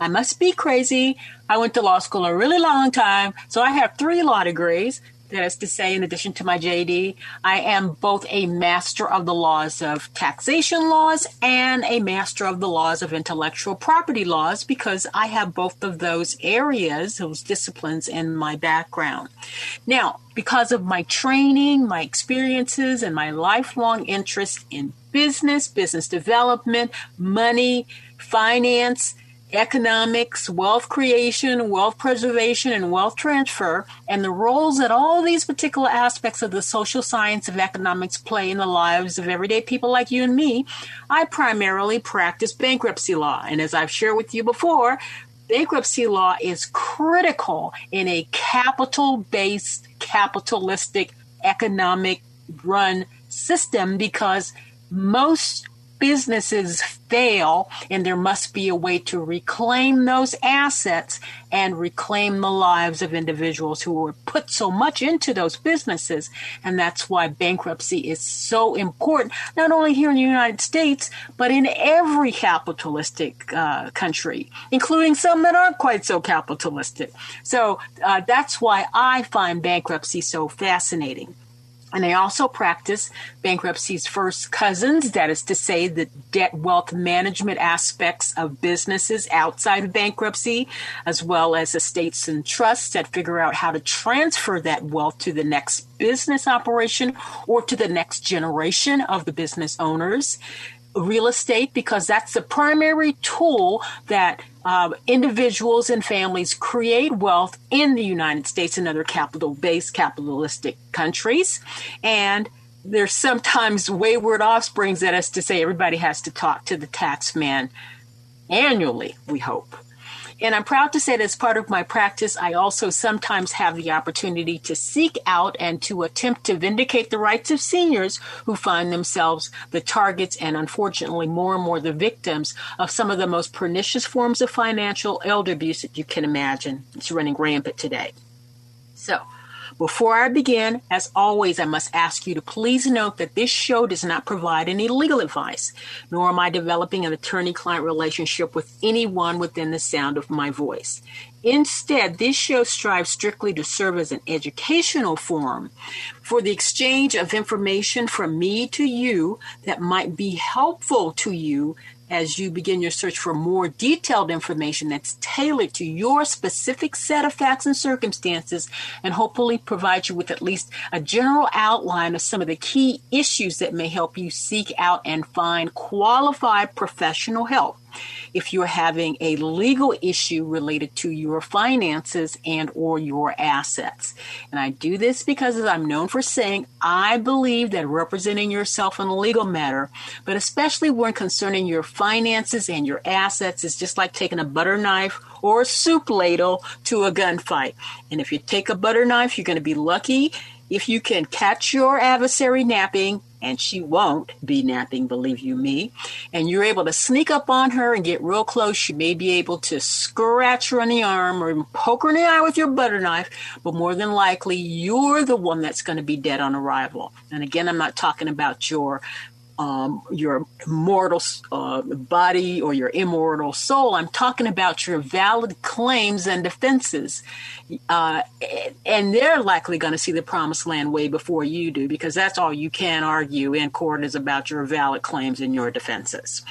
I must be crazy. I went to law school a really long time, so I have three law degrees. That is to say, in addition to my JD, I am both a master of the laws of taxation laws and a master of the laws of intellectual property laws because I have both of those areas, those disciplines in my background. Now, because of my training, my experiences, and my lifelong interest in business, business development, money, finance, economics, wealth creation, wealth preservation, and wealth transfer, and the roles that all these particular aspects of the social science of economics play in the lives of everyday people like you and me, I primarily practice bankruptcy law. And as I've shared with you before, bankruptcy law is critical in a capital based, capitalistic, economic run system because most businesses fail and there must be a way to reclaim those assets and reclaim the lives of individuals who were put so much into those businesses. And that's why bankruptcy is so important not only here in the united states but in every capitalistic uh, country including some that aren't quite so capitalistic. So uh, that's why i find bankruptcy so fascinating and they also practice bankruptcy's first cousins, that is to say, the debt wealth management aspects of businesses outside of bankruptcy, as well as estates and trusts that figure out how to transfer that wealth to the next business operation or to the next generation of the business owners real estate because that's the primary tool that uh, individuals and families create wealth in the United States and other capital based capitalistic countries. And there's sometimes wayward offsprings that is to say everybody has to talk to the tax man annually, we hope. And I'm proud to say that as part of my practice, I also sometimes have the opportunity to seek out and to attempt to vindicate the rights of seniors who find themselves the targets and unfortunately more and more the victims of some of the most pernicious forms of financial elder abuse that you can imagine. It's running rampant today. So, before I begin, as always, I must ask you to please note that this show does not provide any legal advice, nor am I developing an attorney client relationship with anyone within the sound of my voice. Instead, this show strives strictly to serve as an educational forum for the exchange of information from me to you that might be helpful to you as you begin your search for more detailed information that's tailored to your specific set of facts and circumstances, and hopefully provide you with at least a general outline of some of the key issues that may help you seek out and find qualified professional help if you're having a legal issue related to your finances and or your assets. And I do this because as I'm known for saying, I believe that representing yourself in a legal matter, but especially when concerning your finances and your assets is just like taking a butter knife or a soup ladle to a gunfight. And if you take a butter knife, you're going to be lucky if you can catch your adversary napping and she won't be napping, believe you me, and you're able to sneak up on her and get real close, you may be able to scratch her on the arm or poke her in the eye with your butter knife, but more than likely, you're the one that's going to be dead on arrival. And again, I'm not talking about your um, your mortal uh, body or your immortal soul. I'm talking about your valid claims and defenses. Uh, and they're likely going to see the promised land way before you do because that's all you can argue in court is about your valid claims and your defenses.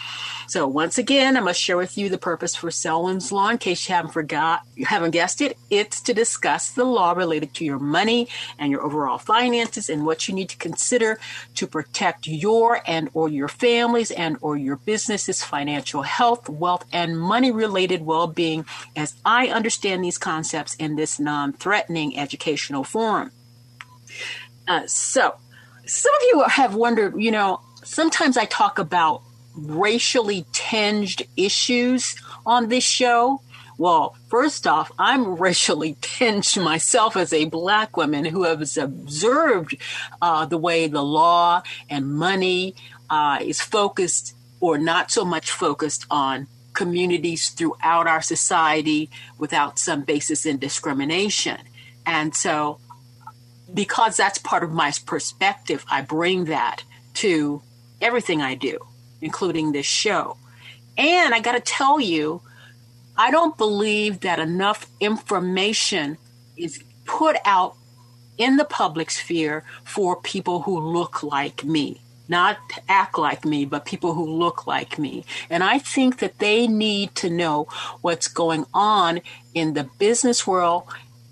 So once again, I must share with you the purpose for Selwyn's Law. In case you haven't forgot, you haven't guessed it, it's to discuss the law related to your money and your overall finances and what you need to consider to protect your and or your families and or your business's financial health, wealth, and money related well-being as I understand these concepts in this non-threatening educational forum. Uh, so, some of you have wondered, you know, sometimes I talk about racially tinged issues on this show? Well, first off, I'm racially tinged myself as a black woman who has observed uh, the way the law and money uh, is focused or not so much focused on communities throughout our society without some basis in discrimination. And so, because that's part of my perspective, I bring that to everything I do including this show. And I got to tell you, I don't believe that enough information is put out in the public sphere for people who look like me. Not act like me, but people who look like me. And I think that they need to know what's going on in the business world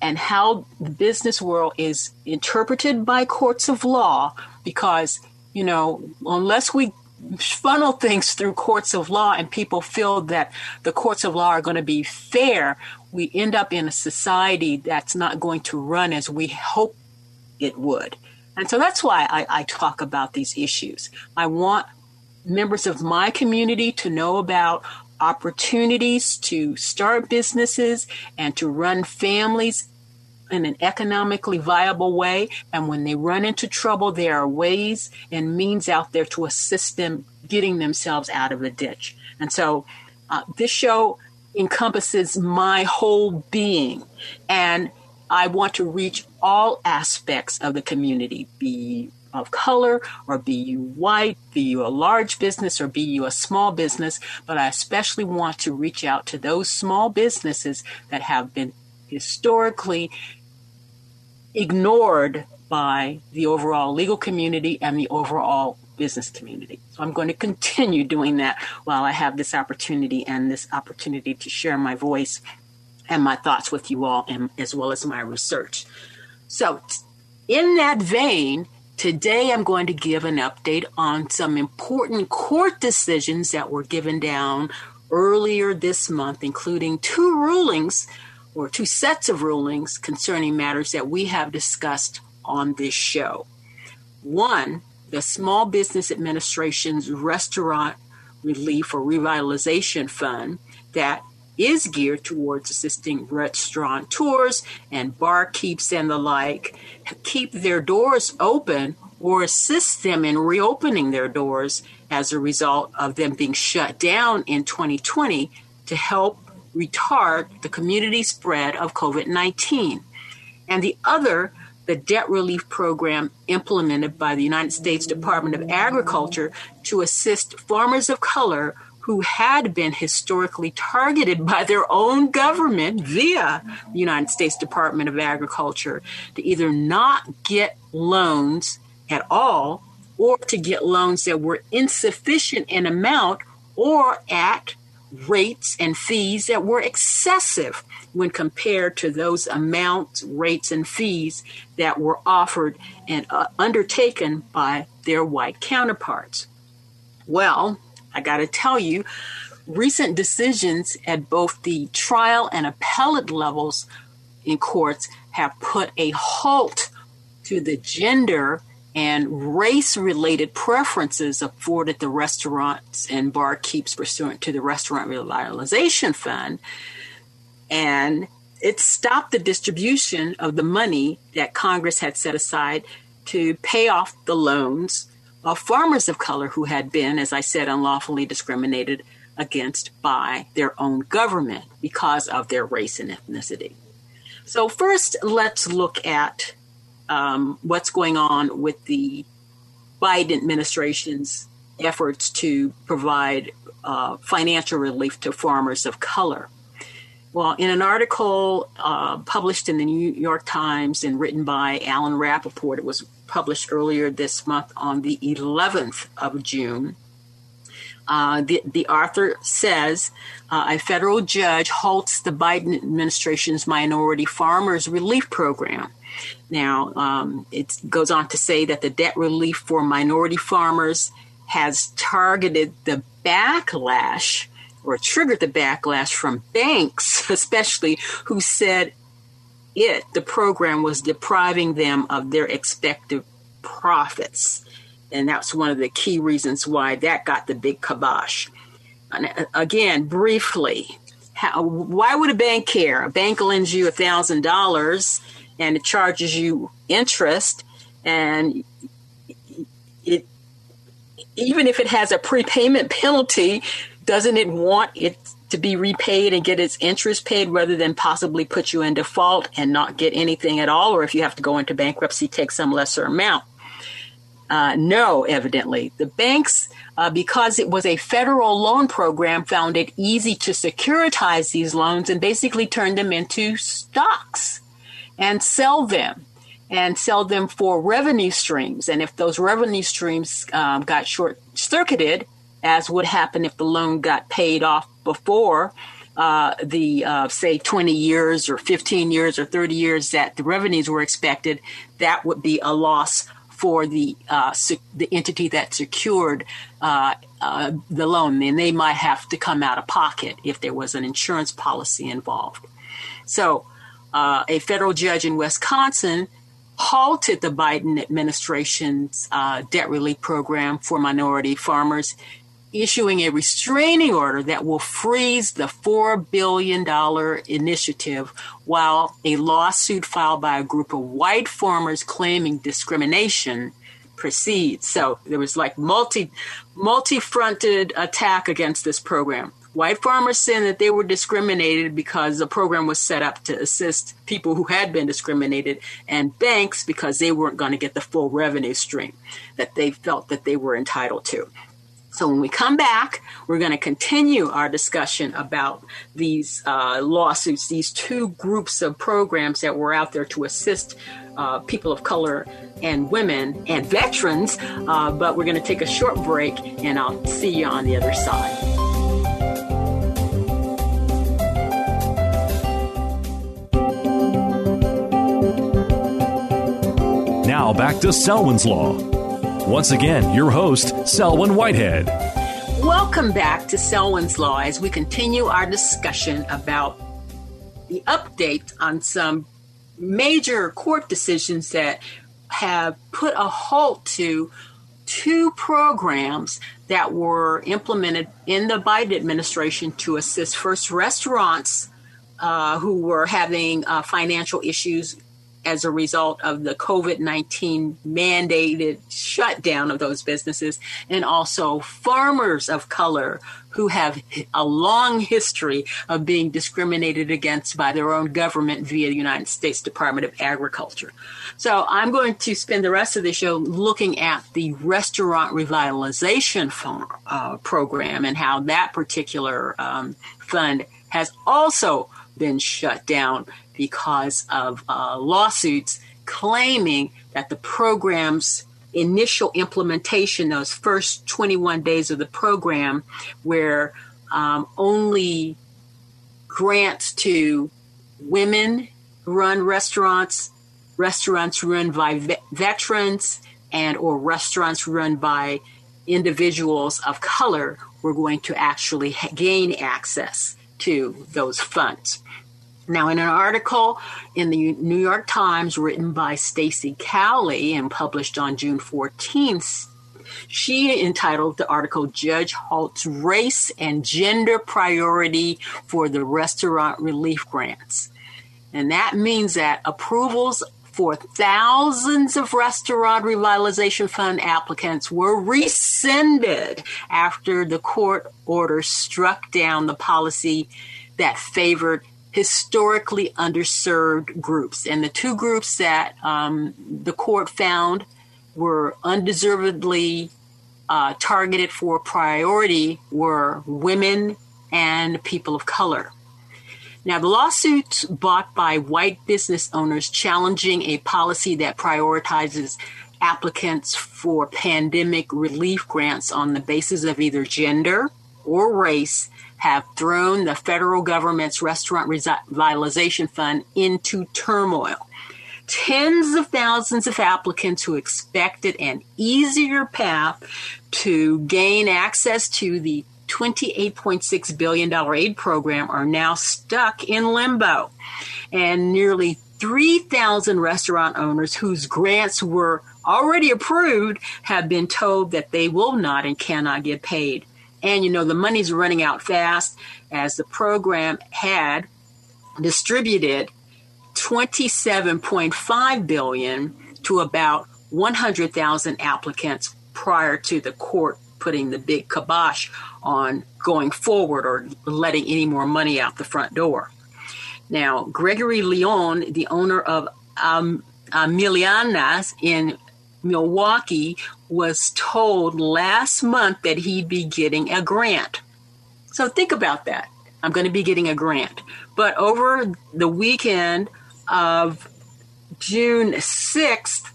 and how the business world is interpreted by courts of law because, you know, unless we funnel things through courts of law and people feel that the courts of law are going to be fair, we end up in a society that's not going to run as we hope it would. And so that's why I, I talk about these issues. I want members of my community to know about opportunities to start businesses and to run families in an economically viable way. And when they run into trouble, there are ways and means out there to assist them getting themselves out of the ditch. And so uh, this show encompasses my whole being. And I want to reach all aspects of the community, be of color, or be you white, be you a large business, or be you a small business. But I especially want to reach out to those small businesses that have been historically ignored by the overall legal community and the overall business community. So I'm going to continue doing that while I have this opportunity and this opportunity to share my voice and my thoughts with you all, and, as well as my research. So, in that vein, today I'm going to give an update on some important court decisions that were given down earlier this month, including two rulings or two sets of rulings concerning matters that we have discussed on this show. One, the Small Business Administration's Restaurant Relief or Revitalization Fund that is geared towards assisting restaurateurs and barkeeps and the like keep their doors open or assist them in reopening their doors as a result of them being shut down in 2020 to help retard the community spread of COVID 19. And the other, the debt relief program implemented by the United States Department of Agriculture to assist farmers of color who had been historically targeted by their own government via the United States Department of Agriculture to either not get loans at all or to get loans that were insufficient in amount or at rates and fees that were excessive when compared to those amounts, rates, and fees that were offered and uh, undertaken by their white counterparts. Well, I got to tell you, recent decisions at both the trial and appellate levels in courts have put a halt to the gender and race related preferences afforded the restaurants and barkeeps pursuant to the Restaurant Revitalization Fund. And it stopped the distribution of the money that Congress had set aside to pay off the loans of farmers of color who had been, as I said, unlawfully discriminated against by their own government because of their race and ethnicity. So, first, let's look at um, what's going on with the Biden administration's efforts to provide uh, financial relief to farmers of color. Well, in an article uh, published in the New York Times and written by Alan Rappeport, it was published earlier this month on the 11th of June. Uh, the, the author says uh, a federal judge halts the Biden administration's minority farmers relief program. Now, um, it goes on to say that the debt relief for minority farmers has targeted the backlash or triggered the backlash from banks, especially who said it, the program, was depriving them of their expected profits. And that's one of the key reasons why that got the big kibosh. And uh, again, briefly, how, why would a bank care? A bank lends you a $1,000 and it charges you interest, and it even if it has a prepayment penalty, doesn't it want it to be repaid and get its interest paid rather than possibly put you in default and not get anything at all, or if you have to go into bankruptcy, take some lesser amount? Uh, no, evidently. The banks, uh, because it was a federal loan program, found it easy to securitize these loans and basically turn them into stocks and sell them and sell them for revenue streams. And if those revenue streams um, got short circuited, as would happen if the loan got paid off before uh, the, uh, say, 20 years or 15 years or 30 years that the revenues were expected, that would be a loss for the uh, the entity that secured uh, uh, the loan, and they might have to come out of pocket if there was an insurance policy involved. So, uh, a federal judge in Wisconsin halted the Biden administration's uh, debt relief program for minority farmers, issuing a restraining order that will freeze the $4 billion initiative while a lawsuit filed by a group of white farmers claiming discrimination proceeds. So there was like multi multi fronted attack against this program. White farmers saying that they were discriminated because the program was set up to assist people who had been discriminated, and banks because they weren't going to get the full revenue stream that they felt that they were entitled to. So when we come back, we're going to continue our discussion about these uh, lawsuits, these two groups of programs that were out there to assist uh, people of color and women and veterans. Uh, but we're going to take a short break, and I'll see you on the other side. Now back to Selwyn's Law. Once again, your host, Selwyn Whitehead. Welcome back to Selwyn's Law as we continue our discussion about the update on some major court decisions that have put a halt to two programs that were implemented in the Biden administration to assist first restaurants uh, who were having uh, financial issues as a result of the COVID 19 mandated shutdown of those businesses, and also farmers of color who have a long history of being discriminated against by their own government via the United States Department of Agriculture. So I'm going to spend the rest of the show looking at the restaurant revitalization fund, uh, program and how that particular um, fund has also been shut down because of uh, lawsuits claiming that the program's initial implementation, those first 21 days of the program, where um, only grants to women run restaurants, restaurants run by ve- veterans, and or restaurants run by individuals of color were going to actually ha- gain access to those funds. Now, in an article in the New York Times written by Stacy Cowley and published on June 14th, she entitled the article Judge Halts Race and Gender Priority for the Restaurant Relief Grants. And that means that approvals for thousands of restaurant revitalization fund applicants were rescinded after the court order struck down the policy that favored historically underserved groups. And the two groups that um, the court found were undeservedly uh, targeted for priority were women and people of color. Now, the lawsuits brought by white business owners challenging a policy that prioritizes applicants for pandemic relief grants on the basis of either gender or race have thrown the federal government's restaurant revitalization fund into turmoil. Tens of thousands of applicants who expected an easier path to gain access to the $28.6 billion aid program are now stuck in limbo. And nearly 3,000 restaurant owners whose grants were already approved have been told that they will not and cannot get paid. And you know, the money's running out fast as the program had distributed 27.5 billion to about 100,000 applicants prior to the court putting the big kibosh on going forward or letting any more money out the front door. Now, Gregory Leon, the owner of um, in Milwaukee, was told last month that he'd be getting a grant. So think about that. I'm going to be getting a grant. But over the weekend of June 6th,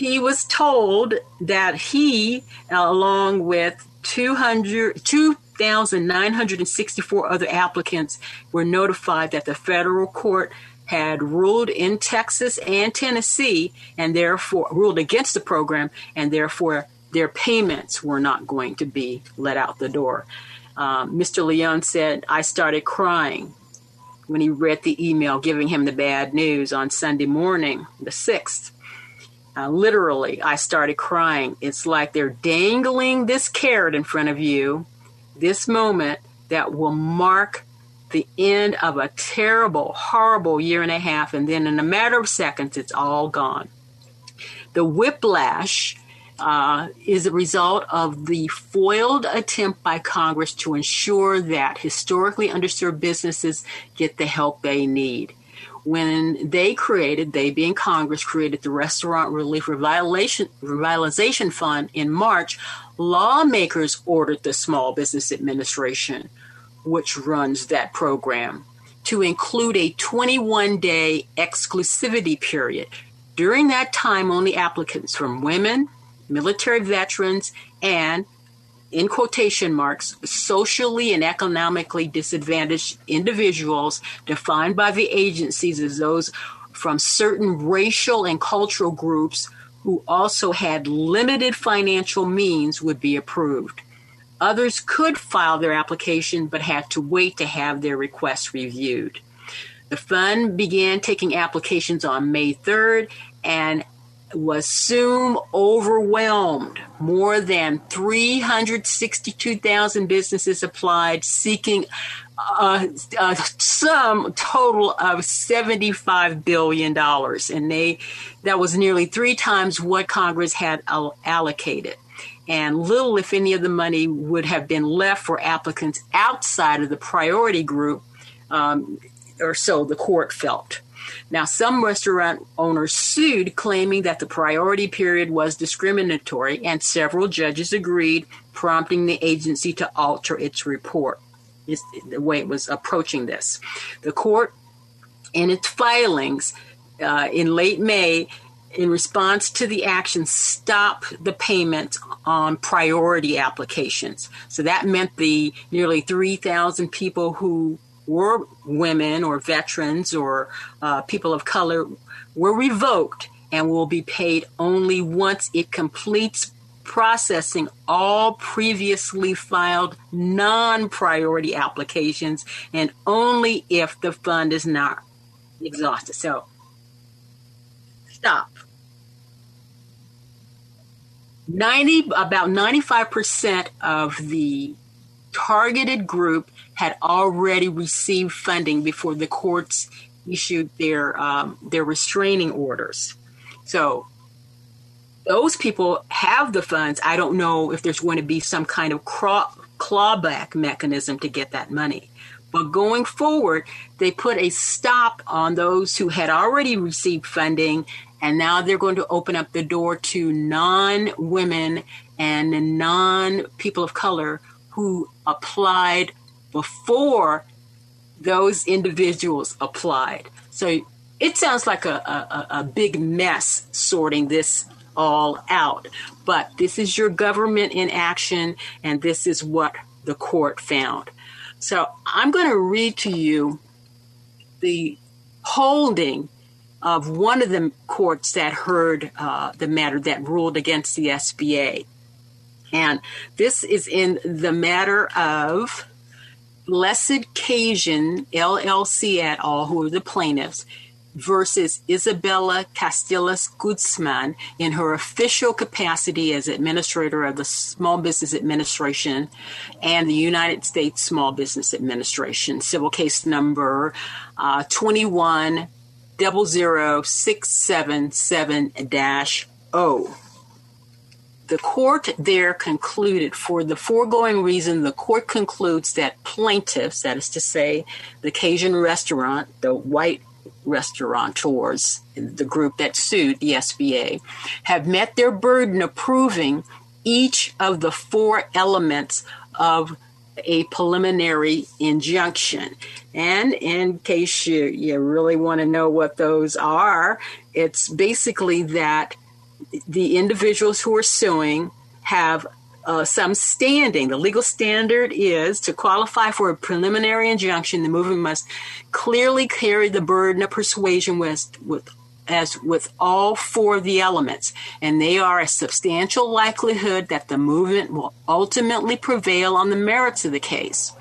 he was told that he, along with 200, 2,964 other applicants, were notified that the federal court had ruled in Texas and Tennessee and therefore ruled against the program, and therefore their payments were not going to be let out the door. Um, Mr. Leon said, I started crying when he read the email giving him the bad news on Sunday morning, the 6th. Uh, literally, I started crying. It's like they're dangling this carrot in front of you, this moment that will mark the end of a terrible, horrible year and a half, and then in a matter of seconds, it's all gone. The whiplash uh, is a result of the foiled attempt by Congress to ensure that historically underserved businesses get the help they need when they created, they being Congress, created the Restaurant Relief Revitalization, Fund in March, lawmakers ordered the Small Business Administration, which runs that program, to include a 21 day exclusivity period. During that time, only applicants from women, military veterans, and in quotation marks, socially and economically disadvantaged individuals defined by the agencies as those from certain racial and cultural groups who also had limited financial means would be approved. Others could file their application but had to wait to have their requests reviewed. The fund began taking applications on May 3rd and was soon overwhelmed. More than 362,000 businesses applied, seeking a, a sum total of $75 billion. And they, that was nearly three times what Congress had allocated. And little, if any, of the money would have been left for applicants outside of the priority group, um, or so the court felt. Now, some restaurant owners sued, claiming that the priority period was discriminatory, and several judges agreed, prompting the agency to alter its report. It's the way it was approaching this. The court, in its filings uh, in late May, in response to the action, stopped the payment on priority applications. So that meant the nearly 3,000 people who were women or veterans or uh, people of color were revoked and will be paid only once it completes processing all previously filed non priority applications and only if the fund is not exhausted. So, stop. 90 about 95% of the targeted group had already received funding before the courts issued their um, their restraining orders. So those people have the funds. I don't know if there's going to be some kind of craw- clawback mechanism to get that money. But going forward, they put a stop on those who had already received funding, and now they're going to open up the door to non women and non people of color who applied before those individuals applied. So it sounds like a, a, a big mess sorting this all out. But this is your government in action, and this is what the court found. So I'm going to read to you the holding of one of the courts that heard uh, the matter that ruled against the SBA. And this is in the matter of Blessed Cajun LLC et al., who are the plaintiffs, versus Isabella Casillas Guzman in her official capacity as administrator of the Small Business Administration and the United States Small Business Administration, civil case number uh, 21 0 the court there concluded for the foregoing reason the court concludes that plaintiffs that is to say the cajun restaurant the white restaurateurs, the group that sued the SBA, have met their burden of proving each of the four elements of a preliminary injunction. And in case you, you really want to know what those are, it's basically that the individuals who are suing have uh, some standing. The legal standard is to qualify for a preliminary injunction, the movement must clearly carry the burden of persuasion with, with as with all four of the elements, and they are a substantial likelihood that the movement will ultimately prevail on the merits of the case.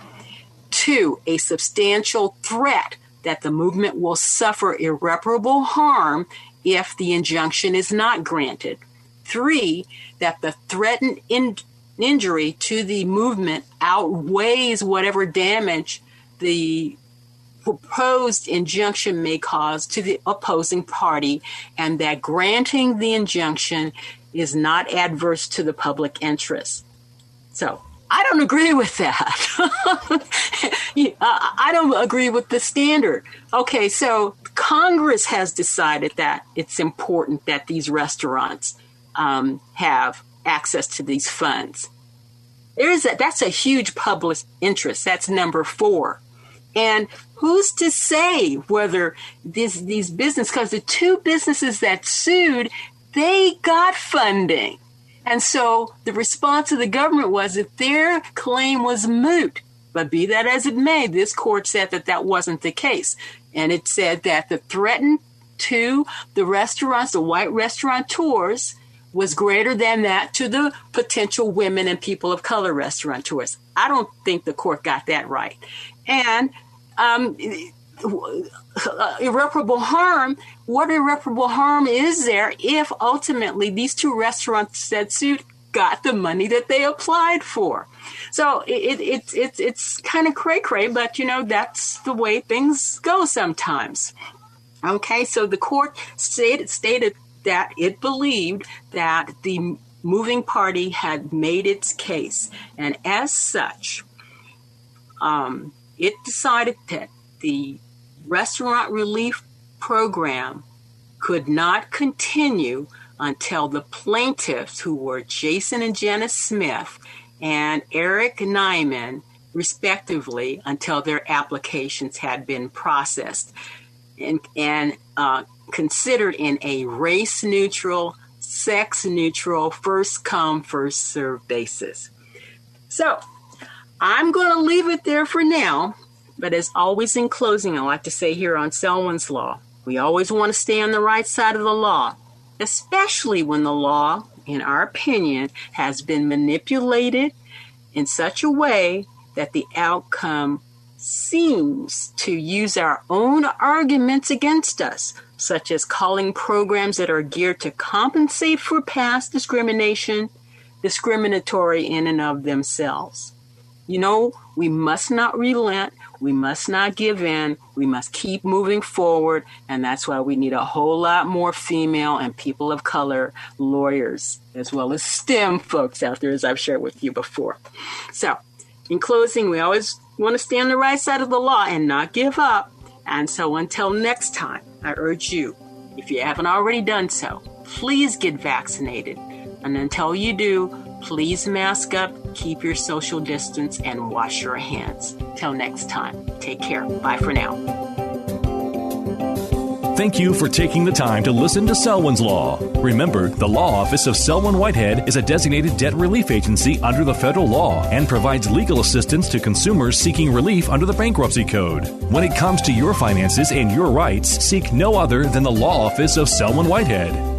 Two, a substantial threat that the movement will suffer irreparable harm if the injunction is not granted. Three, that the threatened in- injury to the movement outweighs whatever damage the proposed injunction may cause to the opposing party, and that granting the injunction is not adverse to the public interest. So, I don't agree with that. I don't agree with the standard. Okay, so Congress has decided that it's important that these restaurants um, have access to these funds. There is a, that's a huge public interest. That's number four. And who's to say whether this, these businesses, because the two businesses that sued, they got funding. And so the response of the government was that their claim was moot. But be that as it may, this court said that that wasn't the case. And it said that the threat to the restaurants, the white restaurateurs, was greater than that to the potential women and people of color restaurateurs. I don't think the court got that right. And um, irreparable harm, what irreparable harm is there if ultimately these two restaurants that sued got the money that they applied for? So it, it, it it's kind of cray cray, but you know, that's the way things go sometimes. Okay, so the court stated, stated that it believed that the moving party had made its case. And as such, um, it decided that the restaurant relief program could not continue until the plaintiffs, who were Jason and Janice Smith and Eric Nyman, respectively, until their applications had been processed. And, and uh, considered in a race neutral, sex neutral, first come, first serve basis. So I'm going to leave it there for now. But as always, in closing, I like to say here on Selwyn's Law, we always want to stay on the right side of the law, especially when the law, in our opinion, has been manipulated in such a way that the outcome seems to use our own arguments against us such as calling programs that are geared to compensate for past discrimination discriminatory in and of themselves. You know, we must not relent. We must not give in. We must keep moving forward. And that's why we need a whole lot more female and people of color lawyers, as well as STEM folks out there, as I've shared with you before. So, in closing, we always want to stay on the right side of the law and not give up. And so, until next time, I urge you, if you haven't already done so, please get vaccinated. And until you do, Please mask up, keep your social distance, and wash your hands. Till next time, take care. Bye for now. Thank you for taking the time to listen to Selwyn's Law. Remember, the law office of Selwyn Whitehead is a designated debt relief agency under the federal law and provides legal assistance to consumers seeking relief under the bankruptcy code. When it comes to your finances and your rights, seek no other than the law office of Selwyn Whitehead.